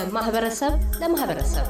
ከማህበረሰብ ለማህበረሰብ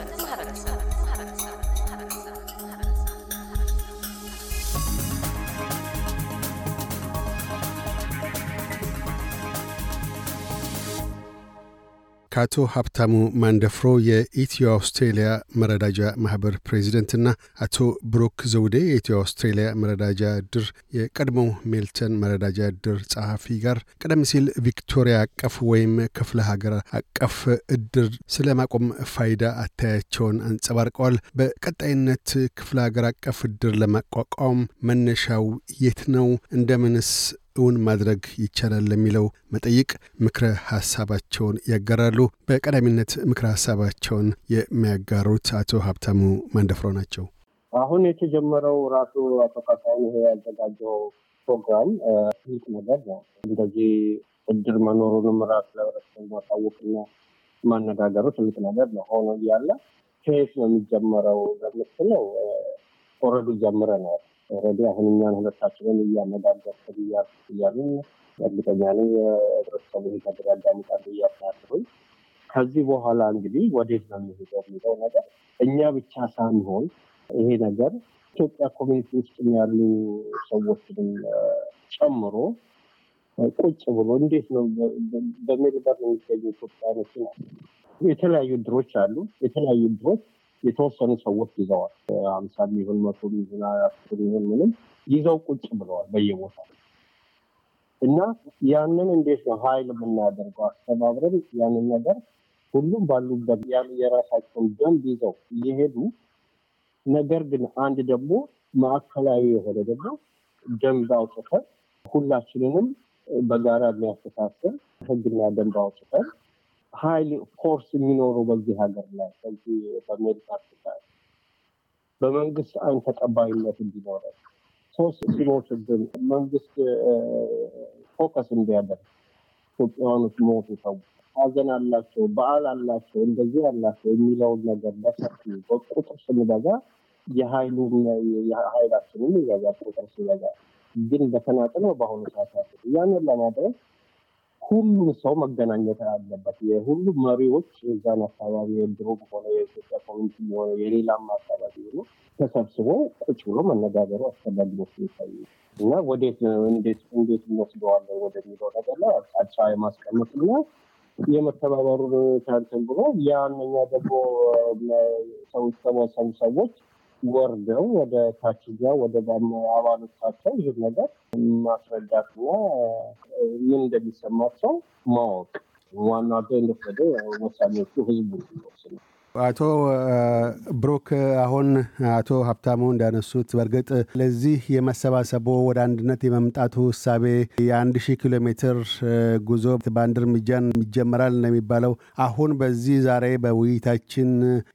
ከአቶ ሀብታሙ ማንደፍሮ የኢትዮ አውስትሬሊያ መረዳጃ ማህበር ፕሬዚደንትና አቶ ብሩክ ዘውዴ የኢትዮ አውስትሬሊያ መረዳጃ እድር የቀድሞው ሜልተን መረዳጃ እድር ጸሐፊ ጋር ቀደም ሲል ቪክቶሪያ አቀፍ ወይም ክፍለ ሀገር አቀፍ እድር ስለ ማቆም ፋይዳ አታያቸውን አንጸባርቀዋል። በቀጣይነት ክፍለ ሀገር አቀፍ እድር ለማቋቋም መነሻው የት ነው? እንደምንስ እውን ማድረግ ይቻላል ለሚለው መጠይቅ ምክረ ሀሳባቸውን ያጋራሉ። በቀዳሚነት ምክረ ሀሳባቸውን የሚያጋሩት አቶ ሀብታሙ ማንደፍሮ ናቸው። አሁን የተጀመረው ራሱ አቶ ካሳሁን ይሄ ያዘጋጀው ፕሮግራም ትልቅ ነገር ነው። እንደዚህ እድር መኖሩንም ራሱ ለህብረተሰቡ ማሳወቅና ማነጋገሩ ትልቅ ነገር ነው። ሆኖ እያለ ከየት ነው የሚጀመረው ለምትለው already ጀምረናል። already አሁን እኛን ሁለታችንን እያነጋገርን እያልኩት እያሉ እርግጠኛ ነኝ ህብረተሰቡ ነገር ያዳምጣሉ እያስናስሩኝ ከዚህ በኋላ እንግዲህ ወዴት ነው የሚሄደው የሚለው ነገር እኛ ብቻ ሳንሆን ይሄ ነገር ኢትዮጵያ community ውስጥ ያሉ ሰዎችንም ጨምሮ ቁጭ ብሎ እንዴት ነው በሜልበርን የሚገኙ ኢትዮጵያኖች ነው የተለያዩ እድሮች አሉ። የተለያዩ እድሮች የተወሰኑ ሰዎች ይዘዋል። አምሳ ሚሆን መቶ ሚሆን አስር ሚሆን ምንም ይዘው ቁጭ ብለዋል በየቦታ እና ያንን እንዴት ነው ሀይል የምናደርገው? አስተባብረን ያንን ነገር ሁሉም ባሉበት ያሉ የራሳቸውን ደንብ ይዘው እየሄዱ ነገር ግን አንድ ደግሞ ማዕከላዊ የሆነ ደግሞ ደንብ አውጥተን ሁላችንንም በጋራ የሚያስተሳስር ህግና ደንብ አውጥተን ሀይል force የሚኖረው በዚህ ሀገር ላይ በዚህ በአሜሪካ በመንግስት አይን ተቀባይነት እንዲኖረን ሶስት ሲሞትብን መንግስት focus እንዲያደርግ ኢትዮጵያውያኖች ሞቱ ሰው ሀዘን አላቸው፣ በዓል አላቸው፣ እንደዚህ አላቸው የሚለውን ነገር በሰፊ በቁጥር ስንበዛ የሀይሉን የሀይላችንን ይበዛል። ቁጥር ሲበዛ ግን በተናጥል በአሁኑ ሰዓት ያንን ለማድረግ ሁሉም ሰው መገናኘት አለበት። የሁሉም መሪዎች የዛን አካባቢ የእድሮም ሆነ የኢትዮጵያ community ሆነ የሌላም አካባቢ ሆኖ ተሰብስቦ ቁጭ ብሎ መነጋገሩ አስፈላጊ መስሎ ይታይ እና ወዴት እንዴት እንዴት እንወስደዋለን ወደሚለው ነገር ላይ አቅጣጫ የማስቀመጥና የመተባበሩን ታንትን ብሎ ያንኛ ደግሞ ሰዎች ሰዎች ወርደው ወደ ታችኛ ወደ አባሎቻቸው ይህን ነገር ማስረዳትና ምን እንደሚሰማቸው ማወቅ ዋና ወሳኞቹ ህዝቡ ነው። አቶ ብሩክ አሁን አቶ ሀብታሙ እንዳነሱት በእርግጥ ለዚህ የመሰባሰቡ ወደ አንድነት የመምጣቱ እሳቤ የአንድ ሺህ ኪሎ ሜትር ጉዞ በአንድ እርምጃን ይጀመራል ነው የሚባለው። አሁን በዚህ ዛሬ በውይይታችን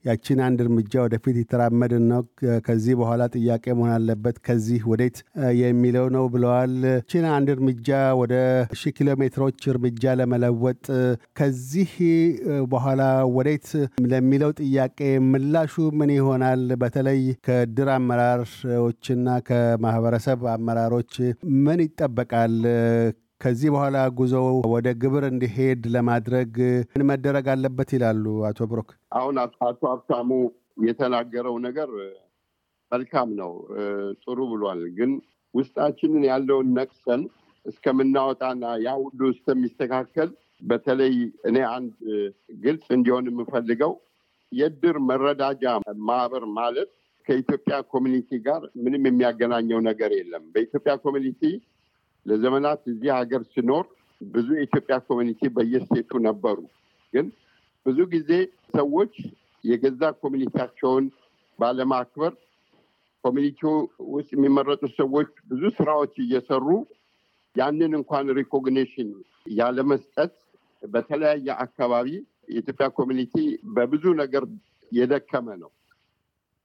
ያችን አንድ እርምጃ ወደፊት የተራመድን ነው። ከዚህ በኋላ ጥያቄ መሆን አለበት ከዚህ ወዴት የሚለው ነው ብለዋል። ችን አንድ እርምጃ ወደ ሺህ ኪሎ ሜትሮች እርምጃ ለመለወጥ ከዚህ በኋላ ወዴት ለሚለው ጥያቄ ምላሹ ምን ይሆናል? በተለይ ከድር አመራሮችና ከማህበረሰብ አመራሮች ምን ይጠበቃል? ከዚህ በኋላ ጉዞ ወደ ግብር እንዲሄድ ለማድረግ ምን መደረግ አለበት ይላሉ አቶ ብሩክ? አሁን አቶ ሀብታሙ የተናገረው ነገር መልካም ነው፣ ጥሩ ብሏል። ግን ውስጣችንን ያለውን ነቅሰን እስከምናወጣና ያ ሁሉ እስከሚስተካከል በተለይ እኔ አንድ ግልጽ እንዲሆን የምፈልገው የእድር መረዳጃ ማህበር ማለት ከኢትዮጵያ community ጋር ምንም የሚያገናኘው ነገር የለም። በኢትዮጵያ community ለዘመናት እዚህ ሀገር ስኖር ብዙ የኢትዮጵያ community በየ state ኡ ነበሩ። ግን ብዙ ጊዜ ሰዎች የገዛ community ያቸውን ባለማክበር community ው ውስጥ የሚመረጡ ሰዎች ብዙ ስራዎች እየሰሩ ያንን እንኳን recognition ያለመስጠት በተለያየ አካባቢ የኢትዮጵያ community በብዙ ነገር የደከመ ነው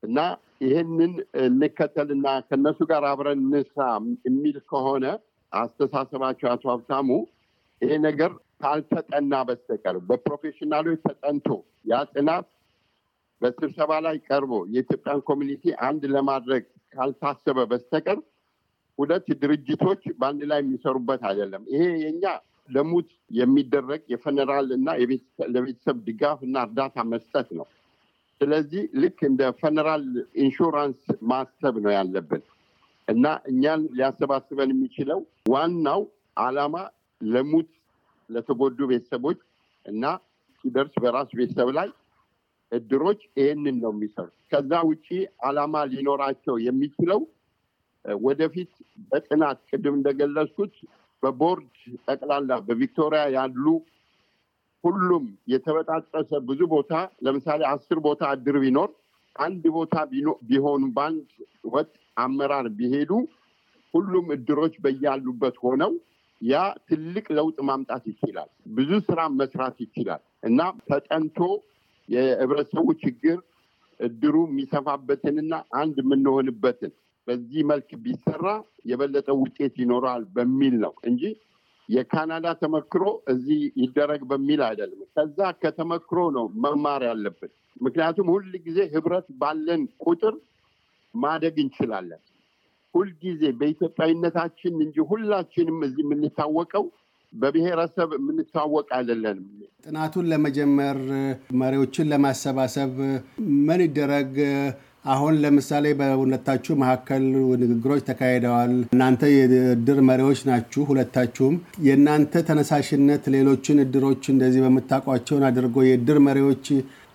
እና ይህንን እንከተልና ከነሱ ጋር አብረን እንስራ የሚል ከሆነ አስተሳሰባቸው አቶ ሀብታሙ ይሄ ነገር ካልተጠና በስተቀር በ professional ኦች ተጠንቶ ያ ጥናት በስብሰባ ላይ ቀርቦ የኢትዮጵያን community አንድ ለማድረግ ካልታሰበ በስተቀር ሁለት ድርጅቶች በአንድ ላይ የሚሰሩበት አይደለም። ይሄ የኛ ለሙት የሚደረግ የ funeral እና ለቤተሰብ ድጋፍ እና እርዳታ መስጠት ነው። ስለዚህ ልክ እንደ funeral insurance ማሰብ ነው ያለብን እና እኛን ሊያሰባስበን የሚችለው ዋናው አላማ ለሙት ለተጎዱ ቤተሰቦች እና ሲደርስ በራሱ ቤተሰብ ላይ እድሮች ይህንን ነው የሚሰሩት። ከዛ ውጭ አላማ ሊኖራቸው የሚችለው ወደፊት በጥናት ቅድም እንደገለጽኩት በቦርድ ጠቅላላ በቪክቶሪያ ያሉ ሁሉም የተበጣጠሰ ብዙ ቦታ ለምሳሌ አስር ቦታ እድር ቢኖር አንድ ቦታ ቢሆኑ በአንድ ወጥ አመራር ቢሄዱ ሁሉም እድሮች በያሉበት ሆነው ያ ትልቅ ለውጥ ማምጣት ይችላል። ብዙ ስራ መስራት ይችላል እና ተጠንቶ የህብረተሰቡ ችግር እድሩ የሚሰፋበትንና አንድ የምንሆንበትን በዚህ መልክ ቢሰራ የበለጠ ውጤት ይኖረዋል በሚል ነው እንጂ የካናዳ ተመክሮ እዚህ ይደረግ በሚል አይደለም። ከዛ ከተመክሮ ነው መማር ያለብን። ምክንያቱም ሁል ጊዜ ህብረት ባለን ቁጥር ማደግ እንችላለን። ሁልጊዜ በኢትዮጵያዊነታችን እንጂ ሁላችንም እዚህ የምንታወቀው በብሔረሰብ የምንታወቅ አይደለንም። ጥናቱን ለመጀመር መሪዎችን ለማሰባሰብ ምን ይደረግ? አሁን ለምሳሌ በሁለታችሁ መካከል ንግግሮች ተካሂደዋል። እናንተ የእድር መሪዎች ናችሁ ሁለታችሁም። የእናንተ ተነሳሽነት ሌሎችን እድሮች እንደዚህ በምታውቋቸውን አድርጎ የእድር መሪዎች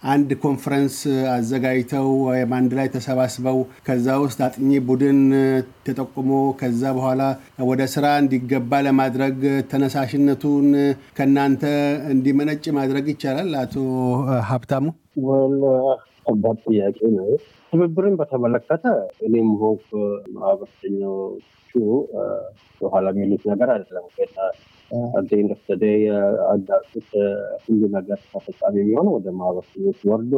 አንድ ኮንፈረንስ አዘጋጅተው ወይም አንድ ላይ ተሰባስበው ከዛ ውስጥ አጥኚ ቡድን ተጠቁሞ ከዛ በኋላ ወደ ስራ እንዲገባ ለማድረግ ተነሳሽነቱን ከእናንተ እንዲመነጭ ማድረግ ይቻላል። አቶ ሀብታሙ ከባድ ጥያቄ ነው። ትብብርን በተመለከተ እኔም ሆንኩ ማህበረተኞቹ በኋላ የሚሉት ነገር አይደለም። እንደፍተደ እንዳልኩት ሁሉ ነገር ተፈጻሚ የሚሆነው ወደ ማህበረተኞች ወርዶ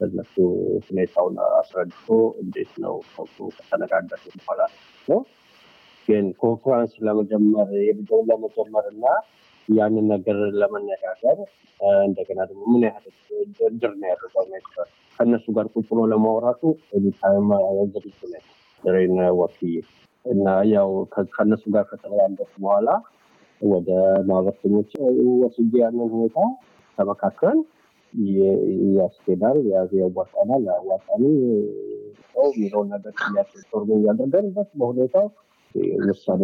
እነሱ ሁኔታውን አስረድቶ እንዴት ነው ከተነጋገር በኋላ ግን ኮንፈረንስ ለመጀመር የብደውን ለመጀመር እና ያንን ነገር ለመነጋገር እንደገና ደግሞ ምን ያህል ድር ነው ያደርገው ከእነሱ ጋር ቁጭ ብሎ ለማውራቱ ታይም ዝግጁ ነ ድሬን ወክዬ እና ያው ከእነሱ ጋር ከተነጋገርኩ በኋላ ወደ ማህበረተኞች ወስጄ ያንን ሁኔታ ተመካክረን ያስኬዳል፣ ያዋጣናል፣ ሰው የሚለውን ነገር ጥያቄ እያደረገንበት በሁኔታው ውሳኔ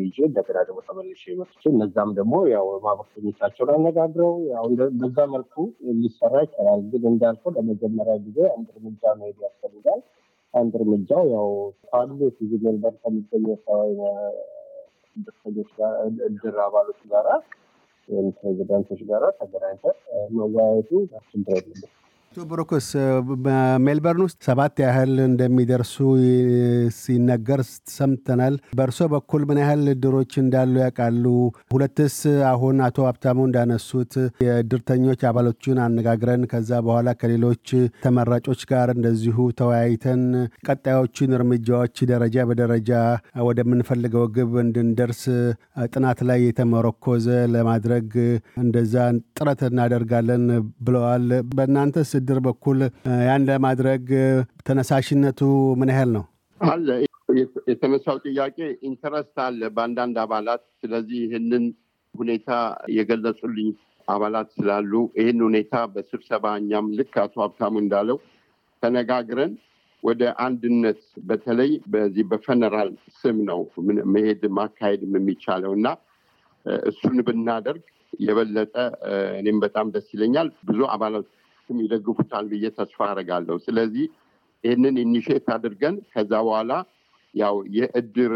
ይዤ እንደገና ደግሞ ተመልሼ መጥቼ እነዛም ደግሞ ያው ማህበረተኞቻቸውን አነጋግረው በዛ መልኩ ሊሰራ ይችላል። ግን እንዳልከው ለመጀመሪያ ጊዜ አንድ እርምጃ መሄድ ያስፈልጋል። አንድ እርምጃው ያው ካሉ የፊዚ ሜልበር ከሚገኙ ስደተኞች ጋር እድር አባሎች ጋራ ወይም ፕሬዚዳንቶች ጋራ ተገናኝተን መወያየቱ ችግር የለበት። ብሩክስ በሜልበርን ውስጥ ሰባት ያህል እንደሚደርሱ ሲነገር ሰምተናል። በእርሶ በኩል ምን ያህል እድሮች እንዳሉ ያውቃሉ? ሁለትስ አሁን አቶ ሀብታሙ እንዳነሱት የእድርተኞች አባሎችን አነጋግረን ከዛ በኋላ ከሌሎች ተመራጮች ጋር እንደዚሁ ተወያይተን ቀጣዮቹን እርምጃዎች ደረጃ በደረጃ ወደምንፈልገው ግብ እንድንደርስ ጥናት ላይ የተመረኮዘ ለማድረግ እንደዛ ጥረት እናደርጋለን ብለዋል። በእናንተስ እድር በኩል ያን ለማድረግ ተነሳሽነቱ ምን ያህል ነው? አለ የተነሳው ጥያቄ interest አለ በአንዳንድ አባላት። ስለዚህ ይህንን ሁኔታ የገለጹልኝ አባላት ስላሉ ይህን ሁኔታ በስብሰባ እኛም ልክ አቶ ሀብታሙ እንዳለው ተነጋግረን ወደ አንድነት በተለይ በዚህ በፌነራል ስም ነው መሄድ ማካሄድም የሚቻለው እና እሱን ብናደርግ የበለጠ እኔም በጣም ደስ ይለኛል። ብዙ አባላት ይደግፉታል ብዬ ተስፋ አደርጋለሁ። ስለዚህ ይህንን ኢኒሽት አድርገን ከዛ በኋላ ያው የእድር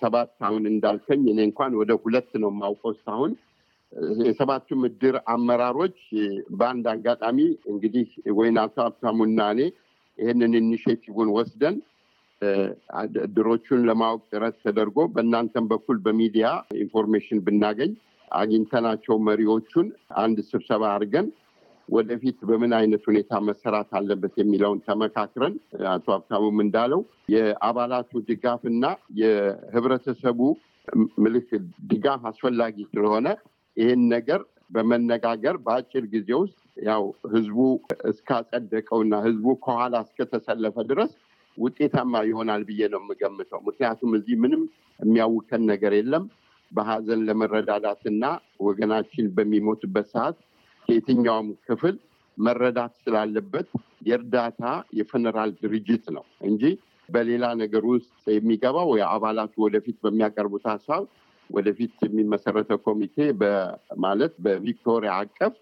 ሰባት አሁን እንዳልከኝ እኔ እንኳን ወደ ሁለት ነው የማውቀው እስካሁን የሰባቱም እድር አመራሮች በአንድ አጋጣሚ እንግዲህ ወይን አቶ እኔ ይህንን initiative ን ወስደን እድሮቹን ለማወቅ ጥረት ተደርጎ በእናንተም በኩል በሚዲያ information ብናገኝ አግኝተናቸው መሪዎቹን አንድ ስብሰባ አድርገን ወደፊት በምን አይነት ሁኔታ መሰራት አለበት የሚለውን ተመካክረን አቶ ሀብታሙም እንዳለው የአባላቱ ድጋፍ እና የህብረተሰቡ ምልክ ድጋፍ አስፈላጊ ስለሆነ ይህን ነገር በመነጋገር በአጭር ጊዜ ውስጥ ያው ህዝቡ እስካጸደቀው እና ህዝቡ ከኋላ እስከተሰለፈ ድረስ ውጤታማ ይሆናል ብዬ ነው የምገምተው። ምክንያቱም እዚህ ምንም የሚያውከን ነገር የለም። በሀዘን ለመረዳዳትና ወገናችን በሚሞትበት ሰዓት ከየትኛውም ክፍል መረዳት ስላለበት የእርዳታ የ funeral ድርጅት ነው እንጂ በሌላ ነገር ውስጥ የሚገባው የአባላቱ ወደፊት በሚያቀርቡት ሀሳብ ወደፊት የሚመሰረተው ኮሚቴ በማለት በቪክቶሪያ አቀፍ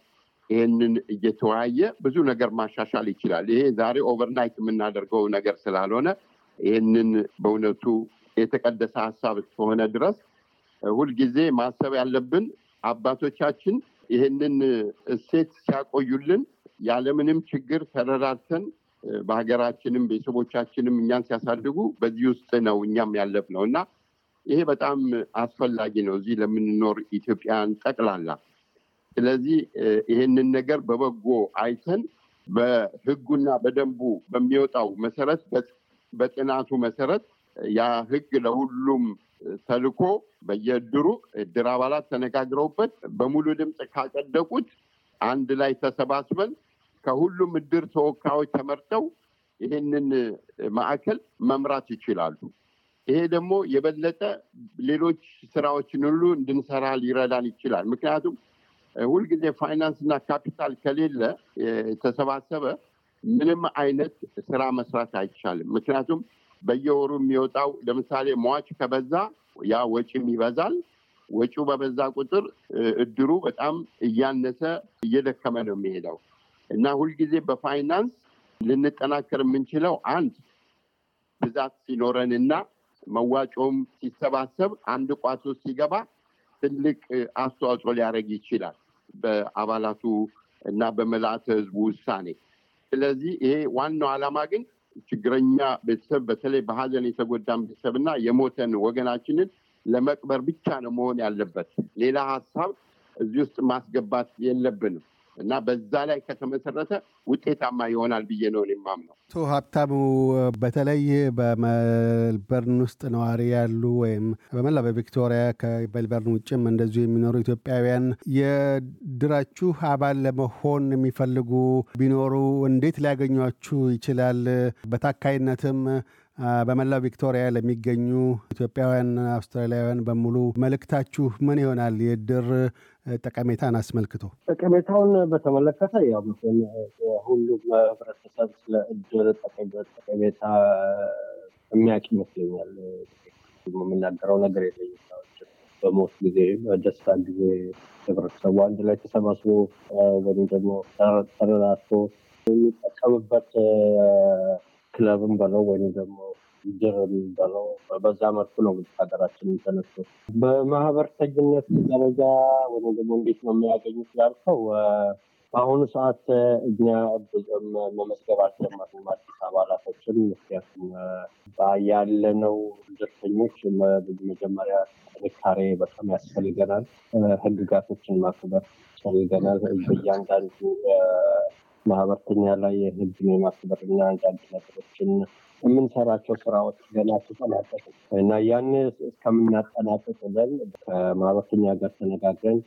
ይህንን እየተወያየ ብዙ ነገር ማሻሻል ይችላል። ይሄ ዛሬ overnight የምናደርገው ነገር ስላልሆነ ይህንን በእውነቱ የተቀደሰ ሀሳብ እስከሆነ ድረስ ሁልጊዜ ማሰብ ያለብን አባቶቻችን ይህንን እሴት ሲያቆዩልን ያለምንም ችግር ተረዳድተን በሀገራችንም ቤተሰቦቻችንም እኛን ሲያሳድጉ በዚህ ውስጥ ነው እኛም ያለፍ ነው እና ይሄ በጣም አስፈላጊ ነው እዚህ ለምንኖር ኢትዮጵያን ጠቅላላ። ስለዚህ ይህንን ነገር በበጎ አይተን በህጉና በደንቡ በሚወጣው መሰረት በጥናቱ መሰረት ያ ህግ ለሁሉም ተልኮ በየእድሩ እድር አባላት ተነጋግረውበት በሙሉ ድምፅ ካጸደቁት አንድ ላይ ተሰባስበን ከሁሉም እድር ተወካዮች ተመርጠው ይህንን ማዕከል መምራት ይችላሉ። ይሄ ደግሞ የበለጠ ሌሎች ስራዎችን ሁሉ እንድንሰራ ሊረዳን ይችላል። ምክንያቱም ሁልጊዜ ፋይናንስ እና ካፒታል ከሌለ የተሰባሰበ ምንም አይነት ስራ መስራት አይቻልም። ምክንያቱም በየወሩ የሚወጣው ለምሳሌ ሟች ከበዛ ያ ወጪም ይበዛል። ወጪው በበዛ ቁጥር እድሩ በጣም እያነሰ እየደከመ ነው የሚሄደው እና ሁልጊዜ በፋይናንስ ልንጠናከር የምንችለው አንድ ብዛት ሲኖረን እና መዋጮም ሲሰባሰብ አንድ ውስጥ ሲገባ ትልቅ አስተዋጽኦ ሊያደርግ ይችላል በአባላቱ እና በመላእተ ህዝቡ ውሳኔ። ስለዚህ ይሄ ዋናው ዓላማ ግን ችግረኛ ቤተሰብ በተለይ በሀዘን የተጎዳን ቤተሰብ እና የሞተን ወገናችንን ለመቅበር ብቻ ነው መሆን ያለበት። ሌላ ሀሳብ እዚህ ውስጥ ማስገባት የለብንም እና በዛ ላይ ከተመሰረተ ውጤታማ ይሆናል ብዬ ነው የማምነው። አቶ ሀብታሙ በተለይ በሜልበርን ውስጥ ነዋሪ ያሉ ወይም በመላ በቪክቶሪያ ከሜልበርን ውጭም እንደዚሁ የሚኖሩ ኢትዮጵያውያን የድራችሁ አባል ለመሆን የሚፈልጉ ቢኖሩ እንዴት ሊያገኟችሁ ይችላል? በታካይነትም በመላው ቪክቶሪያ ለሚገኙ ኢትዮጵያውያን፣ አውስትራሊያውያን በሙሉ መልእክታችሁ ምን ይሆናል? የእድር ጠቀሜታን አስመልክቶ ጠቀሜታውን በተመለከተ ያው ሁሉም ህብረተሰብ ስለ እድር ጠቀሜታ የሚያውቅ ይመስለኛል። የምናገረው ነገር የለኝም። በሞት ጊዜ፣ በደስታ ጊዜ ህብረተሰቡ አንድ ላይ ተሰባስቦ ወይም ደግሞ ተረራቶ የሚጠቀምበት ክለብም በለው ወይም ደግሞ ድር የሚባለው በዛ መልኩ ነው ሀገራችን ተነስቶ በማህበርተኝነት ደረጃ ወይም ደግሞ እንዴት ነው የሚያገኙት ያልከው በአሁኑ ሰዓት እኛ ብዙም መመዝገብ አልጀመርንም አዲስ አባላቶችን። ምክንያቱም ያለነው ድርተኞች መጀመሪያ ጥንካሬ በጣም ያስፈልገናል። ህግጋቶችን ማክበር ያስፈልገናል። በእያንዳንዱ ማህበርተኛ ላይ ህግን የማክበርና አንዳንድ ነገሮችን የምንሰራቸው ስራዎች ገና ተጠናቀቁ እና ያን እስከምናጠናቀቅ ብለን ከማህበርተኛ ጋር ተነጋግረን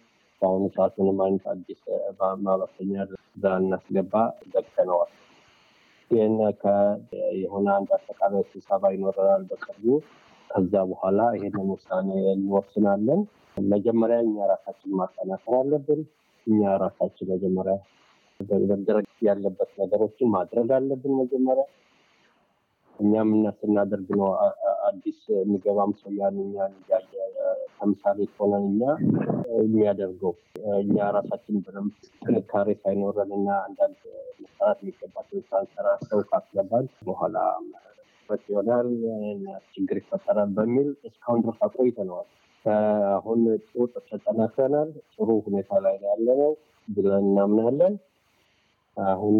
በአሁኑ ሰዓት ምንም አይነት አዲስ ማህበርተኛ እዛ እናስገባ ዘግተነዋል። ግን የሆነ አንድ አጠቃላይ ስብሰባ ይኖረናል በቅርቡ። ከዛ በኋላ ይሄንን ውሳኔ እንወስናለን። መጀመሪያ እኛ ራሳችን ማጠናከር አለብን። እኛ ራሳችን መጀመሪያ መደረግ ያለበት ነገሮችን ማድረግ አለብን። መጀመሪያ እኛም እና ስናደርግ ነው አዲስ የሚገባም ሰው ያን እኛን ተምሳሌ ሆነን እኛ የሚያደርገው እኛ ራሳችን በደንብ ጥንካሬ ሳይኖረን እና አንዳንድ መሰራት የሚገባቸውን ሳንሰራ ሰው ካስገባል በኋላ በት ይሆናል ችግር ይፈጠራል በሚል እስካሁን ድረስ አቆይተነዋል። አሁን ጥሩ ተጠናክረናል። ጥሩ ሁኔታ ላይ ያለ ነው ብለን እናምናለን። አሁን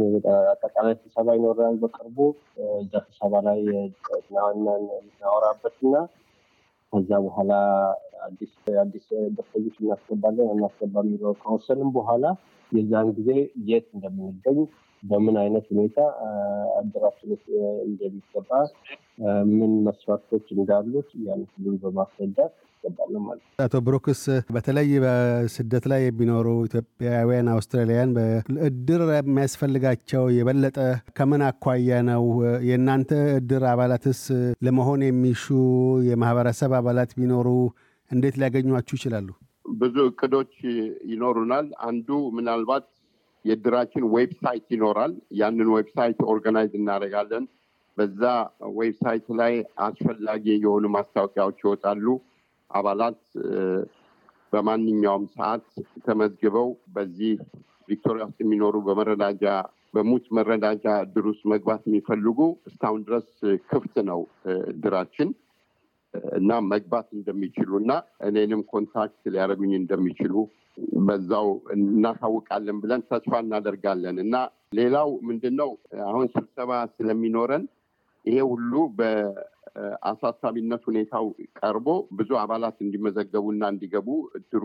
አጠቃላይ ስብሰባ ይኖራል በቅርቡ። እዛ ስብሰባ ላይ እናወራበት እና ከዛ በኋላ አዲስ አዲስ እናስገባለን እናስገባ የሚለው ከወሰንም በኋላ የዛን ጊዜ የት እንደምንገኝ በምን አይነት ሁኔታ አደራችን እንደሚገባ ምን መስፈርቶች እንዳሉት ያን ሁሉን በማስረዳት ይገባለን ማለት ነው። አቶ ብሩክስ በተለይ በስደት ላይ የሚኖሩ ኢትዮጵያውያን አውስትራሊያን እድር የሚያስፈልጋቸው የበለጠ ከምን አኳያ ነው? የእናንተ እድር አባላትስ ለመሆን የሚሹ የማህበረሰብ አባላት ቢኖሩ እንዴት ሊያገኟችሁ ይችላሉ? ብዙ እቅዶች ይኖሩናል። አንዱ ምናልባት የእድራችን website ይኖራል። ያንን website organize እናደርጋለን። በዛ website ላይ አስፈላጊ የሆኑ ማስታወቂያዎች ይወጣሉ። አባላት በማንኛውም ሰዓት ተመዝግበው በዚህ ቪክቶሪያ ውስጥ የሚኖሩ በመረዳጃ በሙት መረዳጃ እድር ውስጥ መግባት የሚፈልጉ እስካሁን ድረስ ክፍት ነው እድራችን እና መግባት እንደሚችሉ እና እኔንም contact ሊያደርጉኝ እንደሚችሉ በዛው እናሳውቃለን ብለን ተስፋ እናደርጋለን እና ሌላው ምንድን ነው አሁን ስብሰባ ስለሚኖረን ይሄ ሁሉ በአሳሳቢነት ሁኔታው ቀርቦ ብዙ አባላት እንዲመዘገቡና እንዲገቡ እድሩ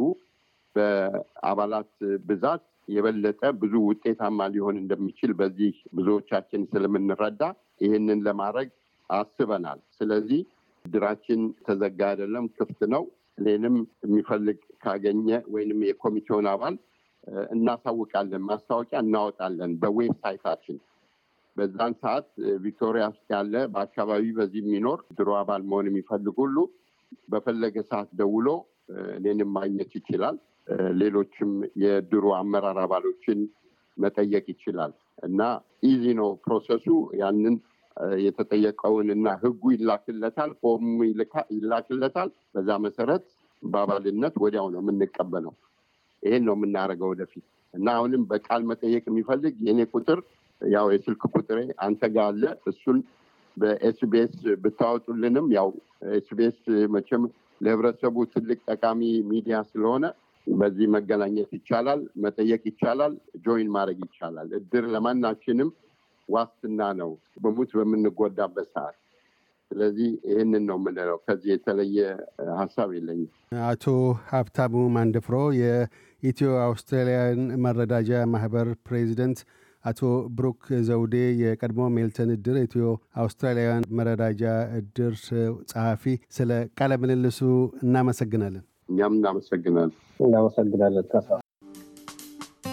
በአባላት ብዛት የበለጠ ብዙ ውጤታማ ሊሆን እንደሚችል በዚህ ብዙዎቻችን ስለምንረዳ ይህንን ለማድረግ አስበናል። ስለዚህ እድራችን ተዘጋ አይደለም፣ ክፍት ነው። እኔንም የሚፈልግ ካገኘ ወይንም የኮሚቴውን አባል እናሳውቃለን፣ ማስታወቂያ እናወጣለን በዌብሳይታችን። በዛን ሰዓት ቪክቶሪያ ውስጥ ያለ በአካባቢ በዚህ የሚኖር የእድሩ አባል መሆን የሚፈልግ ሁሉ በፈለገ ሰዓት ደውሎ እኔንም ማግኘት ይችላል። ሌሎችም የእድሩ አመራር አባሎችን መጠየቅ ይችላል እና easy ነው process ኡ። ያንን የተጠየቀውን እና ህጉ ይላክለታል፣ ፎርሙ ይላክለታል። በዛ መሰረት በአባልነት ወዲያው ነው የምንቀበለው። ይሄን ነው የምናደርገው ወደፊት እና አሁንም በቃል መጠየቅ የሚፈልግ የኔ ቁጥር ያው የስልክ ቁጥሬ አንተ ጋር አለ። እሱን በ SBS ብታወጡልንም ያው SBS መቼም ለህብረተሰቡ ትልቅ ጠቃሚ ሚዲያ ስለሆነ በዚህ መገናኘት ይቻላል፣ መጠየቅ ይቻላል፣ join ማድረግ ይቻላል። እድር ለማናችንም ዋስትና ነው በሙት በምንጎዳበት ሰዓት። ስለዚህ ይህንን ነው የምንለው። ከዚህ የተለየ ሀሳብ የለኝም። አቶ ሀብታሙ ማንደፍሮ የኢትዮ አውስትራሊያን መረዳጃ ማህበር ፕሬዚደንት፣ አቶ ብሩክ ዘውዴ የቀድሞ ሜልተን እድር ኢትዮ አውስትራሊያውያን መረዳጃ እድር ጸሐፊ፣ ስለ ቃለ ምልልሱ እናመሰግናለን። እኛም እናመሰግናለን። እናመሰግናለን ከሳ